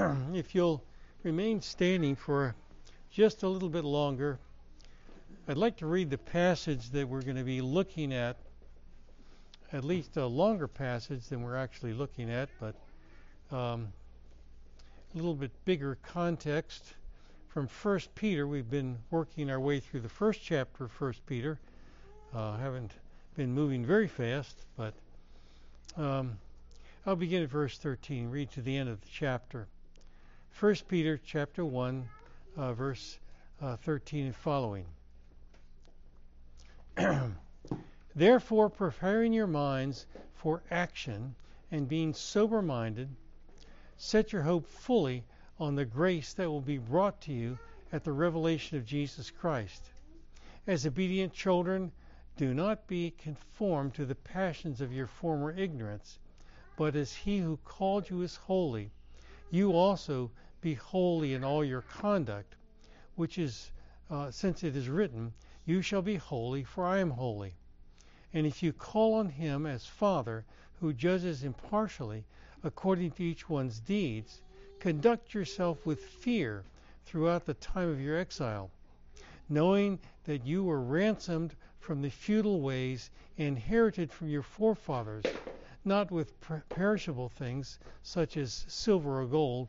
if you'll remain standing for just a little bit longer, I'd like to read the passage that we're going to be looking at, at least a longer passage than we're actually looking at, but um, a little bit bigger context from 1 Peter. We've been working our way through the first chapter of 1 Peter. Uh, haven't been moving very fast, but um, I'll begin at verse 13, read to the end of the chapter. 1 Peter chapter 1, uh, verse uh, 13 and following. Therefore, preparing your minds for action and being sober minded, set your hope fully on the grace that will be brought to you at the revelation of Jesus Christ. As obedient children, do not be conformed to the passions of your former ignorance, but as he who called you is holy, you also be holy in all your conduct, which is, uh, since it is written, You shall be holy, for I am holy. And if you call on him as Father, who judges impartially according to each one's deeds, conduct yourself with fear throughout the time of your exile, knowing that you were ransomed from the futile ways inherited from your forefathers, not with perishable things such as silver or gold,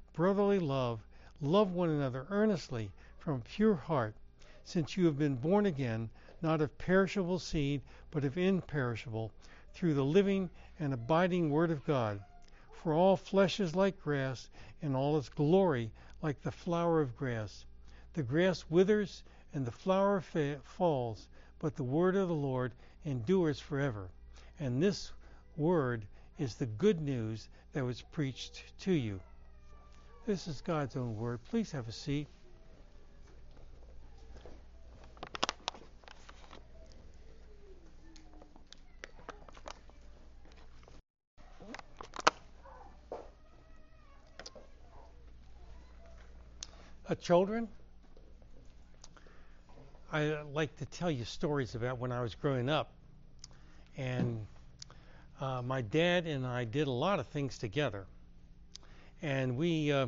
brotherly love, love one another earnestly from a pure heart, since you have been born again, not of perishable seed, but of imperishable, through the living and abiding Word of God. For all flesh is like grass, and all its glory like the flower of grass. The grass withers, and the flower fa- falls, but the word of the Lord endures forever. And this word is the good news that was preached to you. This is God's own word. Please have a seat. Uh, children, I like to tell you stories about when I was growing up. And uh, my dad and I did a lot of things together and we uh,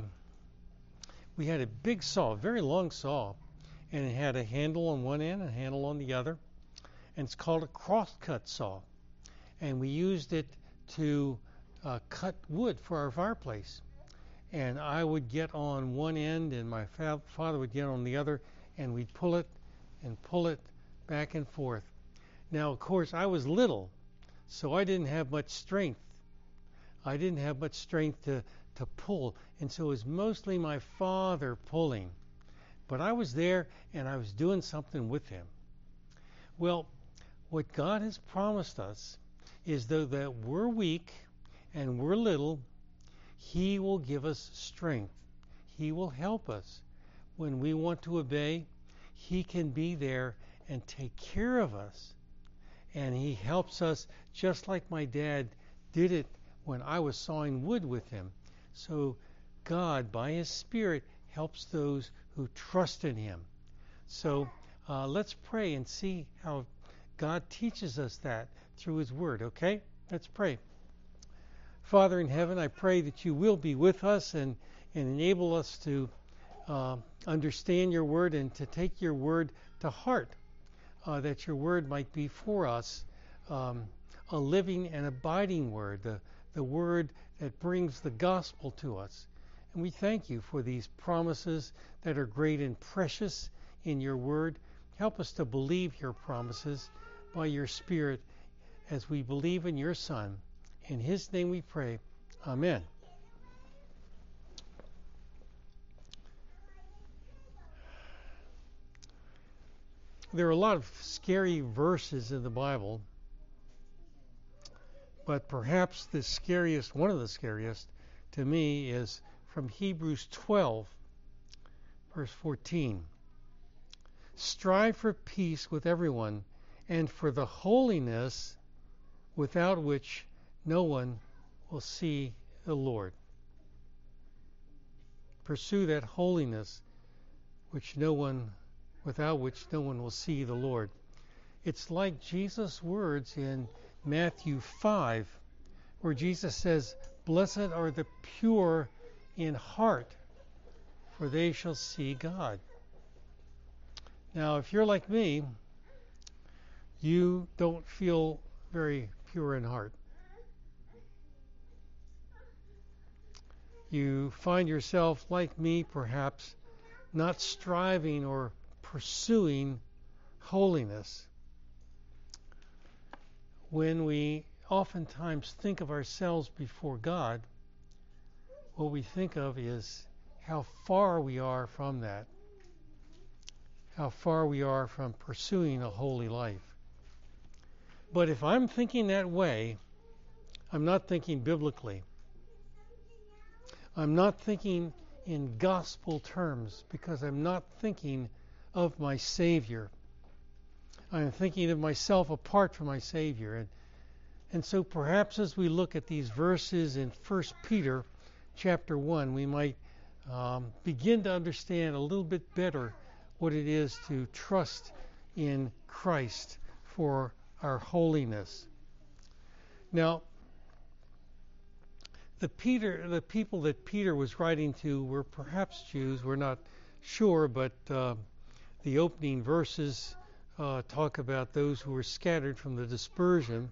we had a big saw, a very long saw, and it had a handle on one end and a handle on the other, and it's called a crosscut saw, and we used it to uh, cut wood for our fireplace. And I would get on one end, and my fa- father would get on the other, and we'd pull it and pull it back and forth. Now, of course, I was little, so I didn't have much strength. I didn't have much strength to to pull. And so it was mostly my father pulling. But I was there and I was doing something with him. Well, what God has promised us is though that we're weak and we're little, He will give us strength. He will help us. When we want to obey, He can be there and take care of us. And He helps us just like my dad did it when I was sawing wood with him. So God, by His Spirit, helps those who trust in Him. So uh, let's pray and see how God teaches us that through His Word, okay? Let's pray. Father in heaven, I pray that you will be with us and, and enable us to uh, understand your Word and to take your Word to heart, uh, that your Word might be for us um, a living and abiding Word, the, the Word that brings the gospel to us. And we thank you for these promises that are great and precious in your word. Help us to believe your promises by your Spirit as we believe in your Son. In his name we pray. Amen. There are a lot of scary verses in the Bible. But perhaps the scariest, one of the scariest to me, is from Hebrews 12, verse 14. Strive for peace with everyone and for the holiness without which no one will see the Lord. Pursue that holiness which no one without which no one will see the Lord. It's like Jesus' words in Matthew 5 where Jesus says, "Blessed are the pure in heart, for they shall see God." Now, if you're like me, you don't feel very pure in heart. You find yourself, like me perhaps, not striving or pursuing holiness. When we oftentimes think of ourselves before God, what we think of is how far we are from that, how far we are from pursuing a holy life. But if I'm thinking that way, I'm not thinking biblically. I'm not thinking in gospel terms because I'm not thinking of my Savior. I'm thinking of myself apart from my Savior. And, and so perhaps as we look at these verses in 1 Peter chapter 1, we might um, begin to understand a little bit better what it is to trust in Christ for our holiness. Now, the Peter, the people that Peter was writing to were perhaps Jews. We're not sure, but uh, the opening verses uh, talk about those who were scattered from the dispersion.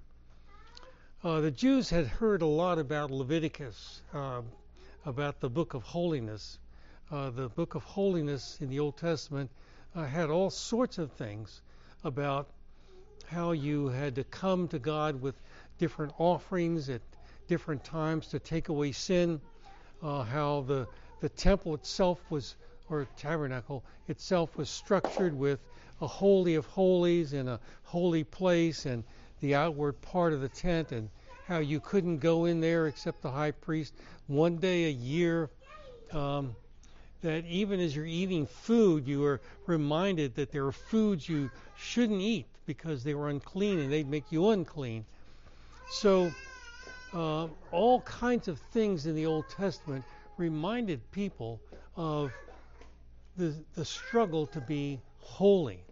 Uh, the Jews had heard a lot about Leviticus, um, about the book of holiness. Uh, the book of holiness in the Old Testament uh, had all sorts of things about how you had to come to God with different offerings at different times to take away sin, uh, how the, the temple itself was, or tabernacle itself was structured with a holy of holies and a holy place and the outward part of the tent, and how you couldn't go in there except the high priest one day a year. Um, that even as you're eating food, you are reminded that there are foods you shouldn't eat because they were unclean and they'd make you unclean. So, uh, all kinds of things in the Old Testament reminded people of the, the struggle to be holy,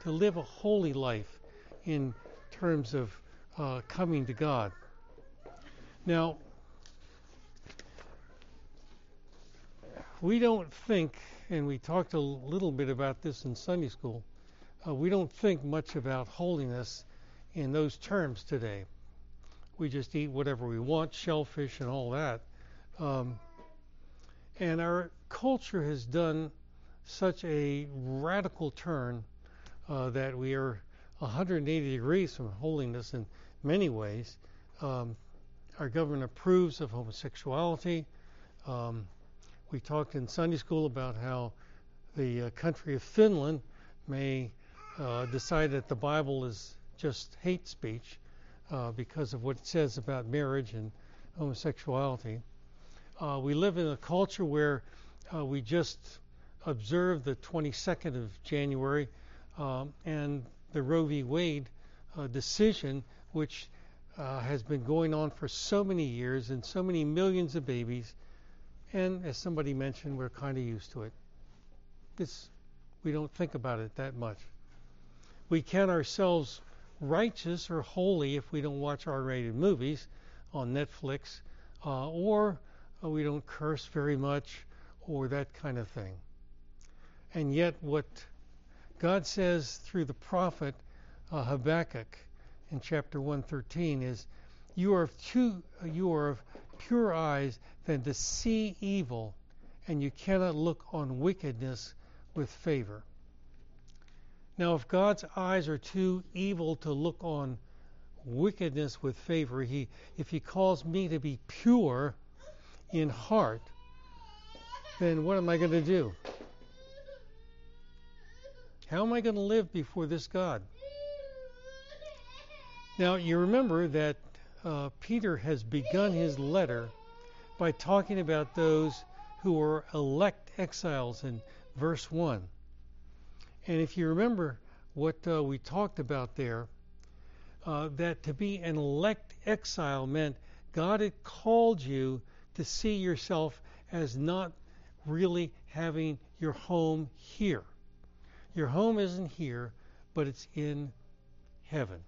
to live a holy life in terms of uh, coming to God. Now, we don't think, and we talked a little bit about this in Sunday school, uh, we don't think much about holiness in those terms today. We just eat whatever we want, shellfish and all that. Um, and our culture has done such a radical turn uh, that we are 180 degrees from holiness in many ways. Um, our government approves of homosexuality. Um, we talked in Sunday school about how the uh, country of Finland may uh, decide that the Bible is just hate speech uh, because of what it says about marriage and homosexuality. Uh, we live in a culture where uh, we just observed the 22nd of January um, and the Roe v. Wade uh, decision, which has been going on for so many years and so many millions of babies and as somebody mentioned, we're kind of used to it. It's, we don't think about it that much. We count ourselves righteous or holy if we don't watch R rated movies on Netflix, uh, or uh, we don't curse very much, or that kind of thing. And yet, what God says through the prophet uh, Habakkuk in chapter 113 is, "You are of too, you are of pure eyes than to see evil, and you cannot look on wickedness with favor. Now, if God's eyes are too evil to look on wickedness with favor, he, if He calls me to be pure in heart, then what am I going to do? How am I going to live before this God? Now, you remember that uh, Peter has begun his letter by talking about those who are elect exiles in verse 1. And if you remember what uh, we talked about there, uh, that to be an elect exile meant God had called you to see yourself as not really having your home here. Your home isn't here, but it's in heaven.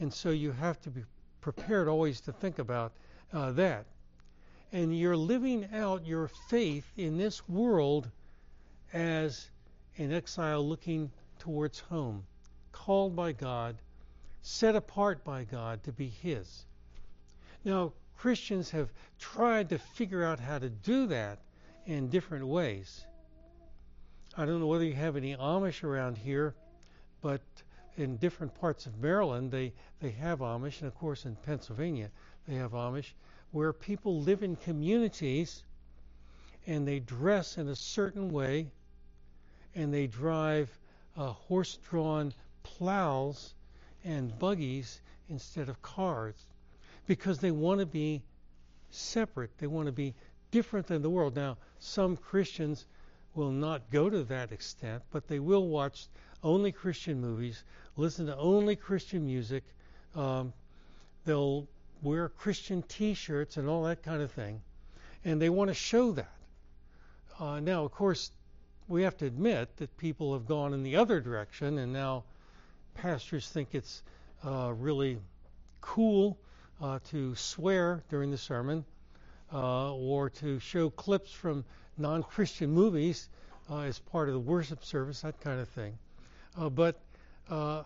And so you have to be prepared always to think about uh, that. And you're living out your faith in this world as an exile looking towards home, called by God, set apart by God to be His. Now, Christians have tried to figure out how to do that in different ways. I don't know whether you have any Amish around here, but in different parts of Maryland they, they have Amish, and of course in Pennsylvania they have Amish, where people live in communities and they dress in a certain way and they drive uh, horse drawn plows and buggies instead of cars because they want to be separate. They want to be different than the world. Now, some Christians will not go to that extent, but they will watch only Christian movies, listen to only Christian music. Um, they'll wear Christian T-shirts and all that kind of thing, and they want to show that. Uh, now, of course, we have to admit that people have gone in the other direction, and now pastors think it's uh, really cool uh, to swear during the sermon uh, or to show clips from non Christian movies uh, as part of the worship service, that kind of thing. Uh, but uh,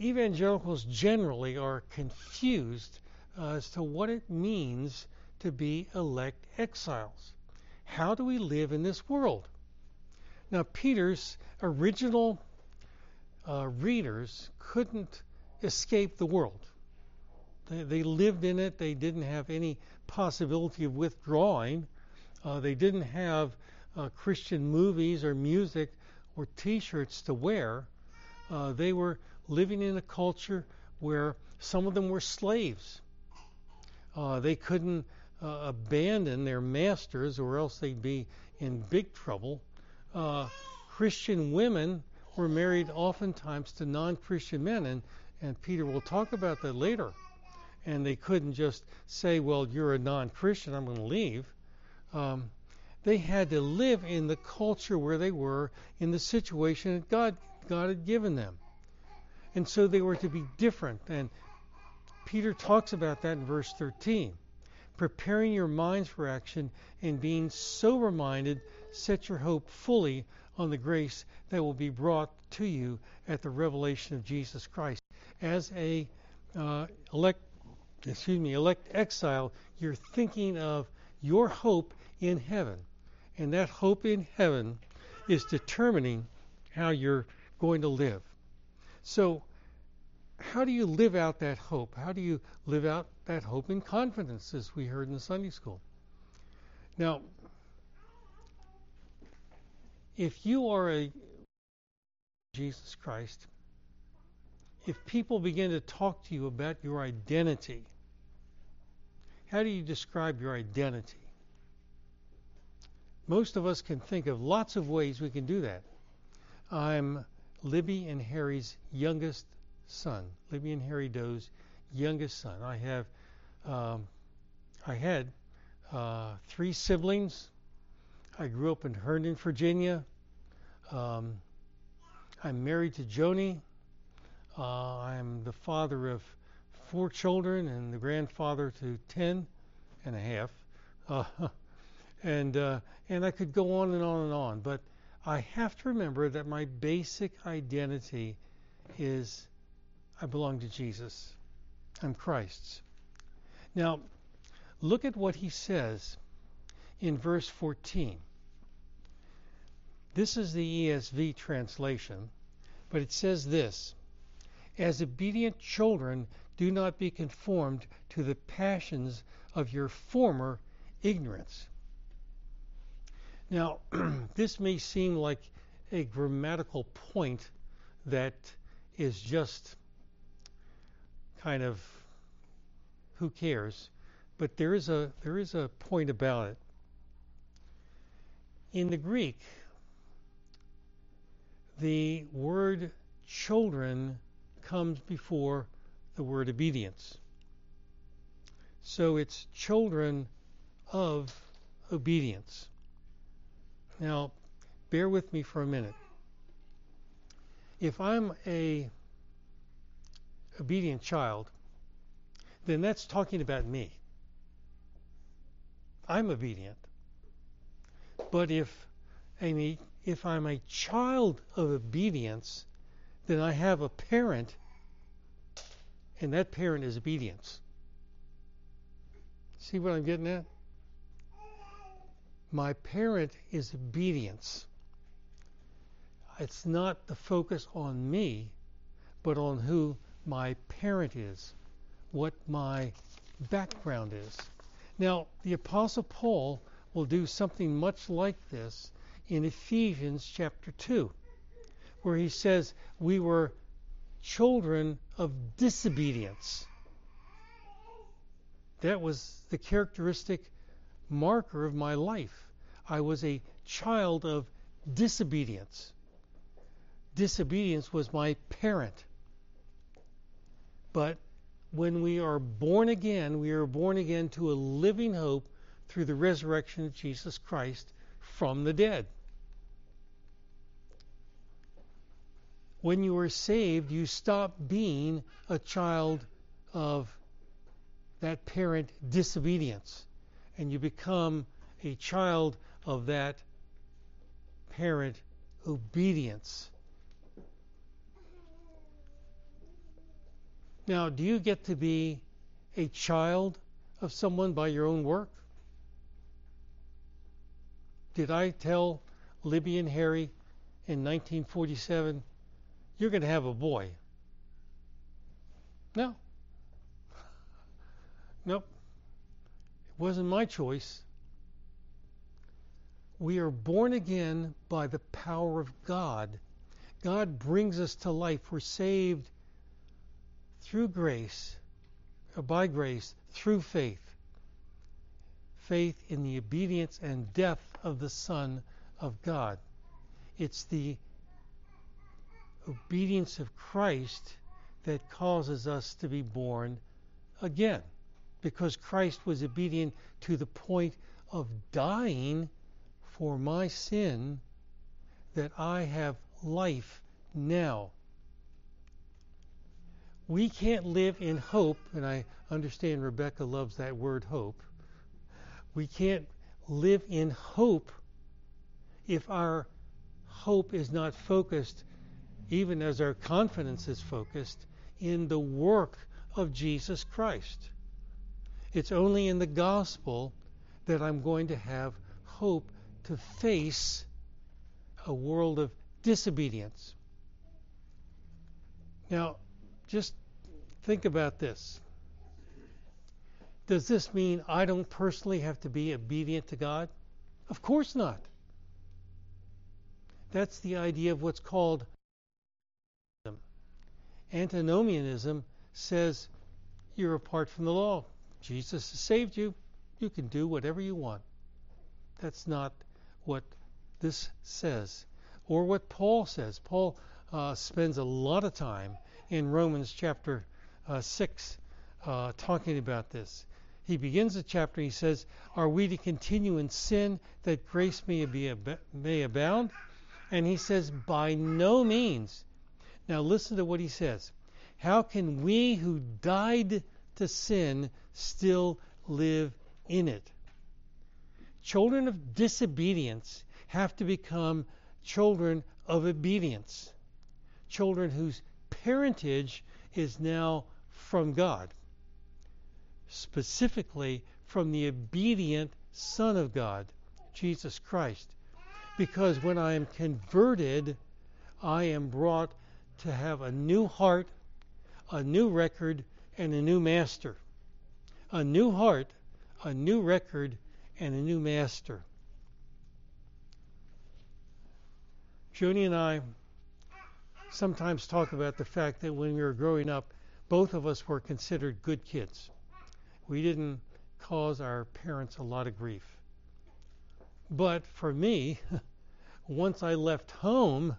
evangelicals generally are confused as to what it means to be elect exiles. How do we live in this world? Now, Peter's original uh, readers couldn't escape the world. They, they, lived in it. They didn't have any possibility of withdrawing. Uh, they didn't have uh, Christian movies or music or T-shirts to wear. Uh, they were living in a culture where some of them were slaves. Uh, they couldn't uh, abandon their masters, or else they'd be in big trouble. Uh, Christian women were married oftentimes to non-Christian men, and and Peter will talk about that later and they couldn't just say, well, you're a non Christian, I'm going to leave. Um, they had to live in the culture where they were, in the situation that God, God had given them. And so they were to be different. And Peter talks about that in verse 13. Preparing your minds for action and being sober minded, set your hope fully on the grace that will be brought to you at the revelation of Jesus Christ. As a uh, elect excuse me, elect exile, you're thinking of your hope in heaven. And that hope in heaven is determining how you're going to live. So, how do you live out that hope? How do you live out that hope in confidence, as we heard in the Sunday school? Now, if you are a Jesus Christ, if people begin to talk to you about your identity, how do you describe your identity? Most of us can think of lots of ways we can do that. I'm Libby and Harry's youngest son, Libby and Harry Doe's youngest son. I have, um, I had uh, three siblings. I grew up in Herndon, Virginia. Um, I'm married to Joni. Uh, I'm the father of four children and the grandfather to ten and a half. Uh, and uh, and I could go on and on and on, but I have to remember that my basic identity is I belong to Jesus. I'm Christ's. Now, look at what he says in verse 14. This is the ESV translation, but it says this As obedient children, do not be conformed to the passions of your former ignorance. Now, this may seem like a grammatical point that is just kind of who cares, but there is a there is a point about it. in the Greek, the word children comes before the word obedience. So it's children of obedience. Now, bear with me for a minute. If I'm a obedient child, then that's talking about me. I'm obedient. But if I'm a, if I'm a child of obedience, then I have a parent, and that parent is obedience. See what I'm getting at? My parent is obedience. It's not the focus on me, but on who my parent is, what my background is. Now, the Apostle Paul will do something much like this in Ephesians chapter 2, where he says, We were children of disobedience. That was the characteristic marker of my life. I was a child of disobedience. Disobedience was my parent. But when we are born again, we are born again to a living hope through the resurrection of Jesus Christ from the dead. When you are saved, you stop being a child of that parent disobedience and you become a child of that parent obedience. Now, do you get to be a child of someone by your own work? Did I tell Libby and Harry in 1947, you're going to have a boy? No. Nope. Wasn't my choice. We are born again by the power of God. God brings us to life. We're saved through grace, or by grace, through faith. Faith in the obedience and death of the Son of God. It's the obedience of Christ that causes us to be born again because Christ was obedient to the point of dying for my sin, that I have life now. We can't live in hope, and I understand Rebecca loves that word hope. We can't live in hope if our hope is not focused, even as our confidence is focused, in the work of Jesus Christ. It's only in the gospel that I'm going to have hope to face a world of disobedience. Now, just think about this. Does this mean I don't personally have to be obedient to God? Of course not. That's the idea of what's called antinomianism says you're apart from the law. Jesus has saved you. You can do whatever you want. That's not what this says, or what Paul says. Paul uh, spends a lot of time in Romans chapter uh, 6 uh, talking about this. He begins the chapter, he says, Are we to continue in sin that grace may, be ab- may abound? And he says, By no means. Now listen to what he says. How can we who died to sin still live in it. Children of disobedience have to become children of obedience, children whose parentage is now from God, specifically from the obedient Son of God, Jesus Christ. Because when I am converted, I am brought to have a new heart, a new record, and a new master a new heart, a new record, and a new master. Joni and I sometimes talk about the fact that when we were growing up, both of us were considered good kids. We didn't cause our parents a lot of grief. But for me, once I left home,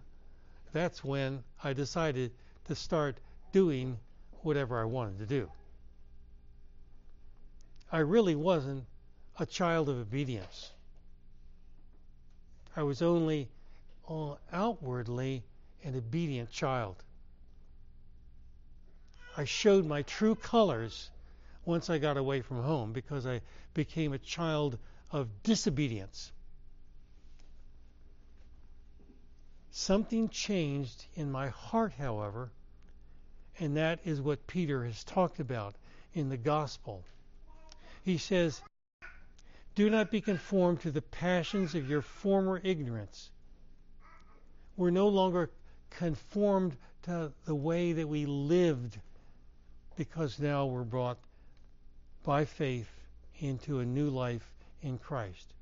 that's when I decided to start doing whatever I wanted to do. I really wasn't a child of obedience. I was only outwardly an obedient child. I showed my true colors once I got away from home because I became a child of disobedience. Something changed in my heart, however, and that is what Peter has talked about in the gospel. He says, Do not be conformed to the passions of your former ignorance. We're no longer conformed to the way that we lived because now we're brought by faith into a new life in Christ.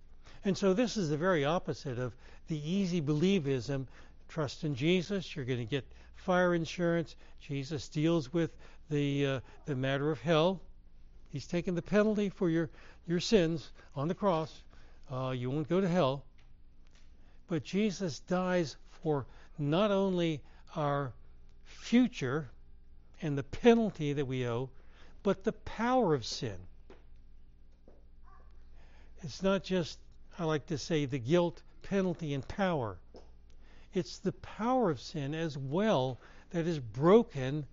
And so this is the very opposite of the easy believism. Trust in Jesus, you're going to get fire insurance. Jesus deals with the uh, the matter of hell. He's taken the penalty for your your sins on the cross. Uh, you won't go to hell. But Jesus dies for not only our future and the penalty that we owe, but the power of sin. It's not just, I like to say, the guilt, penalty, and power. It's the power of sin as well that is broken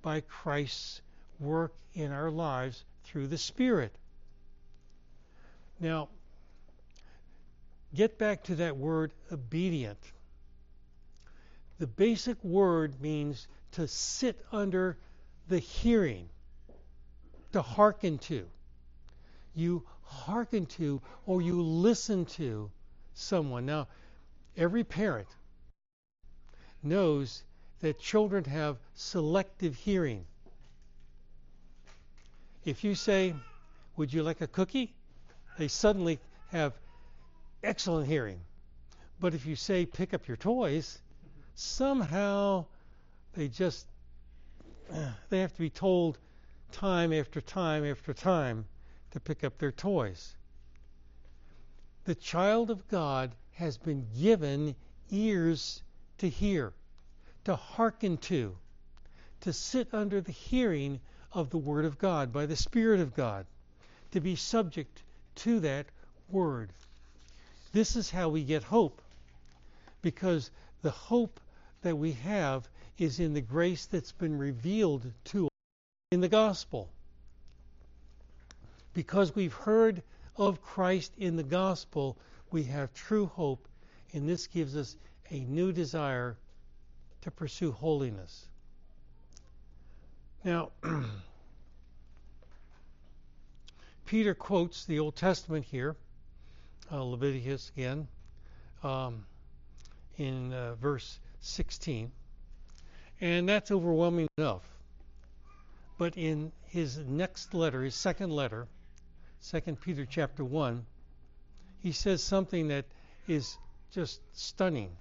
by Christ's work in our lives through the Spirit. Now, get back to that word obedient. The basic word means to sit under the hearing, to hearken to. You hearken to or you listen to someone. Now, every parent knows that children have selective hearing. If you say, Would you like a cookie? they suddenly have excellent hearing. But if you say, Pick up your toys, somehow they just they have to be told time after time after time to pick up their toys. The child of God has been given ears to hear, to hearken to, to sit under the hearing of the Word of God by the Spirit of God, to be subject to that Word. This is how we get hope, because the hope that we have is in the grace that's been revealed to us in the gospel. Because we've heard of Christ in the gospel, we have true hope, and this gives us a new desire to pursue holiness. Now, Peter quotes the Old Testament here, uh, Leviticus again, um, in uh, verse 16. And that's overwhelming enough. But in his next letter, his second letter, 2 Peter chapter 1, he says something that is just stunning.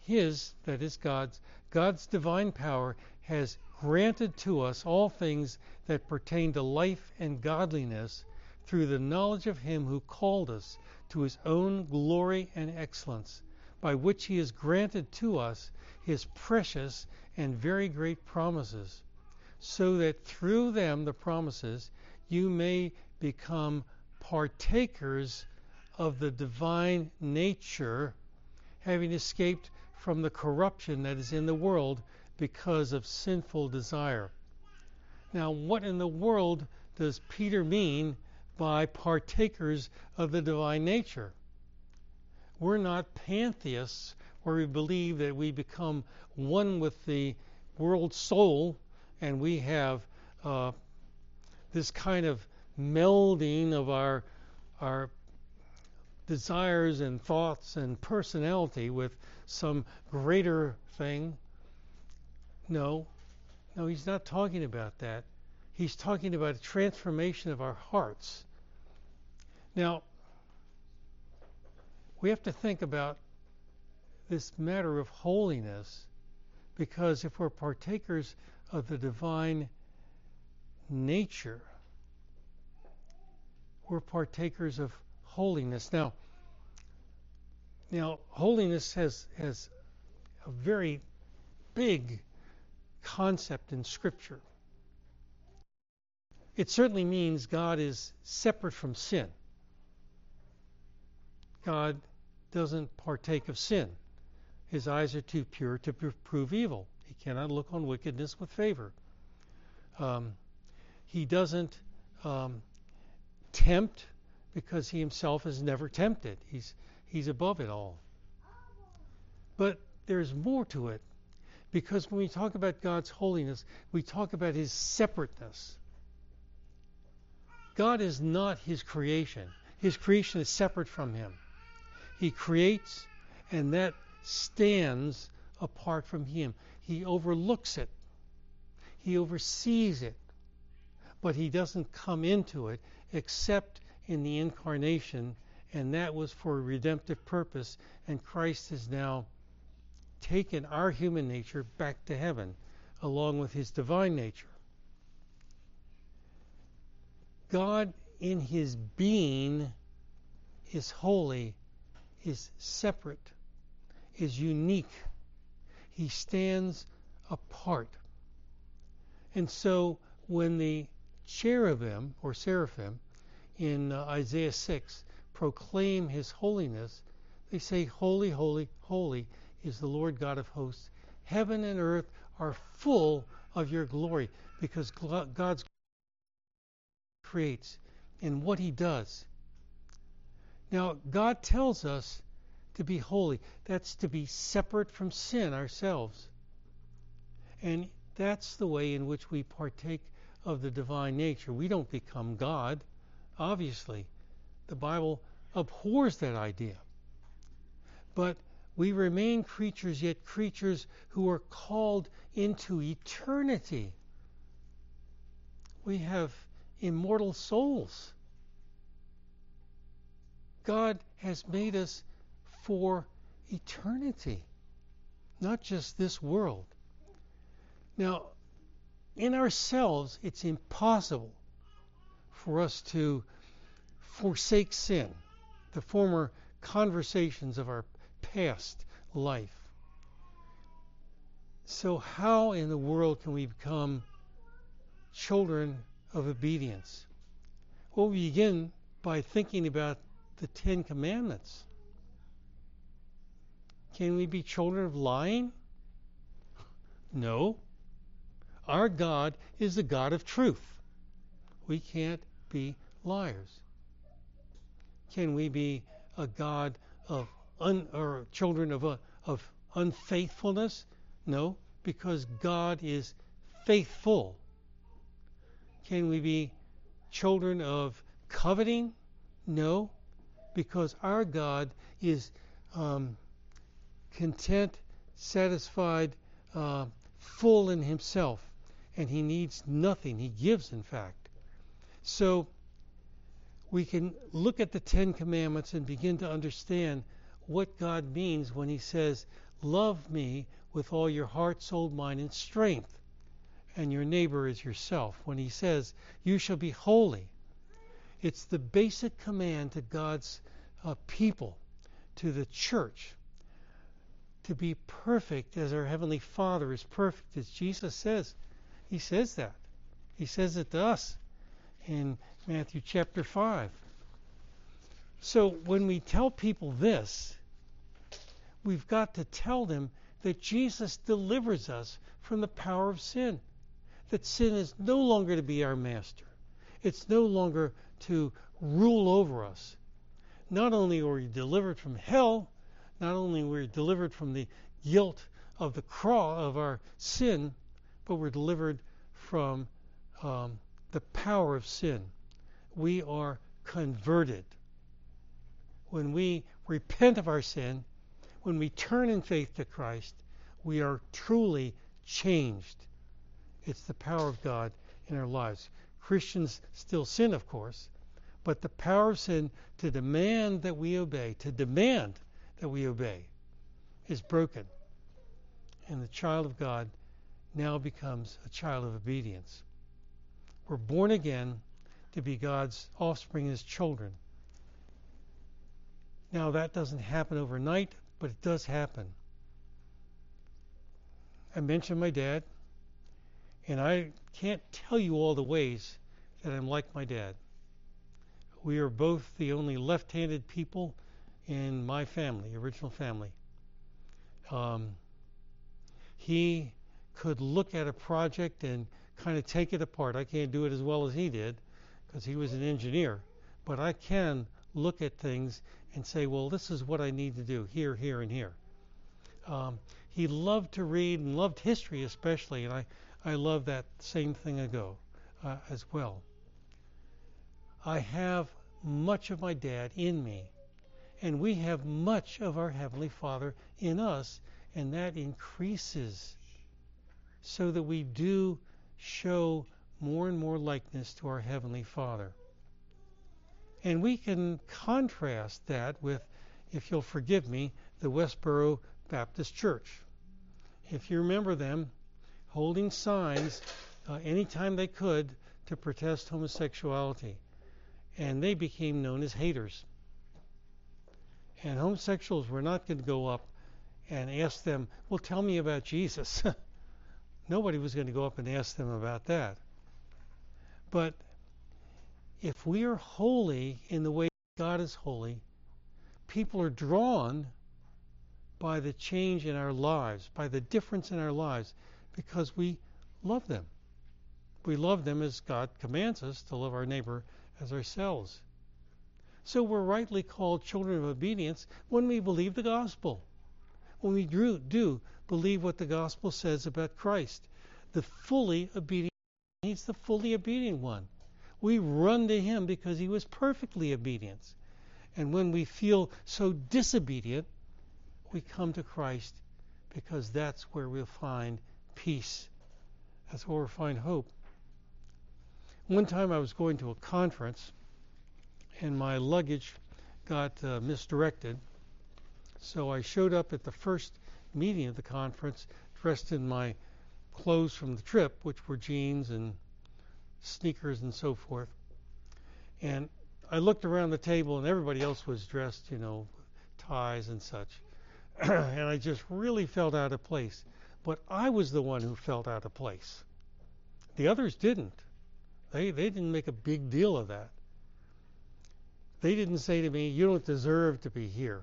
His, that is God's, God's divine power has granted to us all things that pertain to life and godliness through the knowledge of him who called us to his own glory and excellence by which he has granted to us his precious and very great promises, so that through them, the promises, you may become partakers of the divine nature, having escaped from the corruption that is in the world because of sinful desire. Now, what in the world does Peter mean by partakers of the divine nature? We're not pantheists where we believe that we become one with the world soul and we have uh, this kind of melding of our our desires and thoughts and personality with some greater thing. No, no, he's not talking about that. He's talking about a transformation of our hearts. Now, we have to think about this matter of holiness because if we're partakers of the divine nature, we're partakers of holiness. Now, now holiness has has a very big concept in Scripture. It certainly means God is separate from sin. God doesn't partake of sin. His eyes are too pure to prove evil. He cannot look on wickedness with favor. Um, he doesn't um, tempt because he himself is never tempted. He's he's above it all. But there's more to it because when we talk about God's holiness, we talk about his separateness. God is not his creation. His creation is separate from him. He creates and that stands apart from him. He overlooks it. He oversees it. But he doesn't come into it except in the incarnation and that was for a redemptive purpose and Christ has now taken our human nature back to heaven along with his divine nature. God, in his being, is holy, is separate, is unique. He stands apart. And so when the cherubim or seraphim in uh, Isaiah 6 proclaim his holiness, they say, Holy, holy, holy is the Lord God of hosts. Heaven and earth are full of your glory because God's creates and what he does. Now, God tells us to be holy. That's to be separate from sin ourselves. And that's the way in which we partake of the divine nature. We don't become God, obviously. The Bible abhors that idea. But we remain creatures, yet creatures who are called into eternity. We have immortal souls. God has made us for eternity, not just this world. Now, in ourselves, it's impossible for us to forsake sin, the former conversations of our past life. So, how in the world can we become children of obedience? Well, we begin by thinking about the Ten Commandments. Can we be children of lying? No. Our God is the God of truth. We can't be liars. Can we be a God of un, or children of, a, uh, of unfaithfulness? No, because God is faithful. Can we be children of coveting? No, because our God is um, content, satisfied, uh, full in Himself, and He needs nothing. He gives, in fact. So we can look at the Ten Commandments and begin to understand what God means when He says, Love me with all your heart, soul, mind, and strength, and your neighbor as yourself. When He says, You shall be holy. It's the basic command to God's uh, people, to the church, to be perfect as our Heavenly Father is perfect, as Jesus says. He says that. He says it to us in Matthew chapter 5. So when we tell people this, we've got to tell them that Jesus delivers us from the power of sin. That sin is no longer to be our master. It's no longer to rule over us. Not only are we delivered from hell, not only are we delivered from the guilt of the cross of our sin, but we're delivered from um, the power of sin. We are converted when we repent of our sin, when we turn in faith to Christ, we are truly changed. It's the power of God in our lives. Christians still sin, of course, but the power of sin to demand that we obey, to demand that we obey, is broken. And the child of God now becomes a child of obedience. We're born again to be God's offspring, his children. Now, that doesn't happen overnight, but it does happen. I mentioned my dad, and I can't tell you all the ways that I'm like my dad. We are both the only left handed people in my family, original family. Um, he could look at a project and kind of take it apart. I can't do it as well as he did because he was an engineer, but I can look at things and say, well, this is what I need to do here, here, and here. Um, he loved to read and loved history especially, and I, I love that same thing ago uh, as well. I have much of my dad in me, and we have much of our Heavenly Father in us, and that increases so that we do show more and more likeness to our Heavenly Father. And we can contrast that with, if you'll forgive me, the Westboro Baptist Church. If you remember them holding signs uh, anytime they could to protest homosexuality, and they became known as haters. And homosexuals were not going to go up and ask them, Well, tell me about Jesus. Nobody was going to go up and ask them about that. But if we are holy in the way God is holy, people are drawn by the change in our lives, by the difference in our lives, because we love them. We love them as God commands us to love our neighbor as ourselves. So we're rightly called children of obedience when we believe the gospel. When we do, do believe what the gospel says about Christ. The fully obedient, he's the fully obedient one. We run to him because he was perfectly obedient. And when we feel so disobedient, we come to Christ because that's where we'll find peace. That's where we'll find hope. One time I was going to a conference and my luggage got uh, misdirected. So I showed up at the first meeting of the conference dressed in my clothes from the trip, which were jeans and sneakers and so forth. And I looked around the table and everybody else was dressed, you know, ties and such. and I just really felt out of place. But I was the one who felt out of place. The others didn't. They they didn't make a big deal of that. They didn't say to me, "You don't deserve to be here."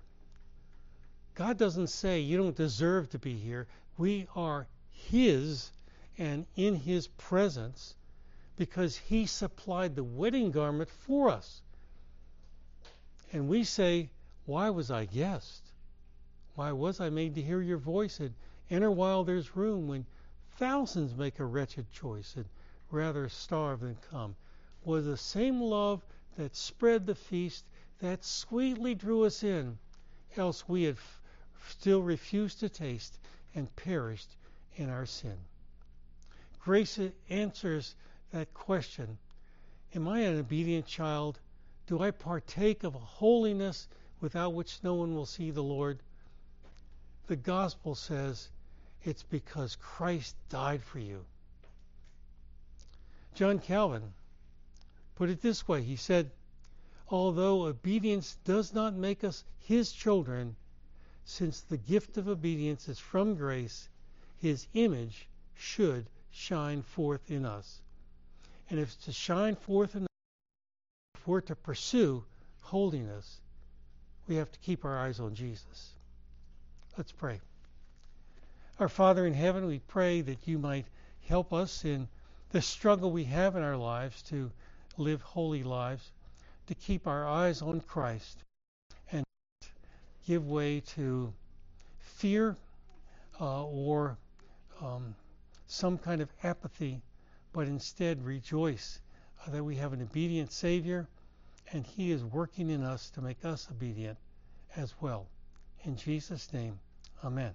God doesn't say you don't deserve to be here. We are his and in his presence because he supplied the wedding garment for us. And we say, Why was I guest? Why was I made to hear your voice and enter while there's room when thousands make a wretched choice and rather starve than come? Was the same love that spread the feast that sweetly drew us in, else we had still refused to taste and perished in our sin. Grace answers that question Am I an obedient child? Do I partake of a holiness without which no one will see the Lord? The gospel says it's because Christ died for you. John Calvin put it this way he said, Although obedience does not make us his children, since the gift of obedience is from grace, his image should shine forth in us. And if to shine forth in us, if we're to pursue holiness, we have to keep our eyes on Jesus. Let's pray. Our Father in heaven, we pray that you might help us in the struggle we have in our lives to live holy lives, to keep our eyes on Christ, give way to fear uh, or um, some kind of apathy, but instead rejoice uh, that we have an obedient Savior and He is working in us to make us obedient as well. In Jesus' name, Amen.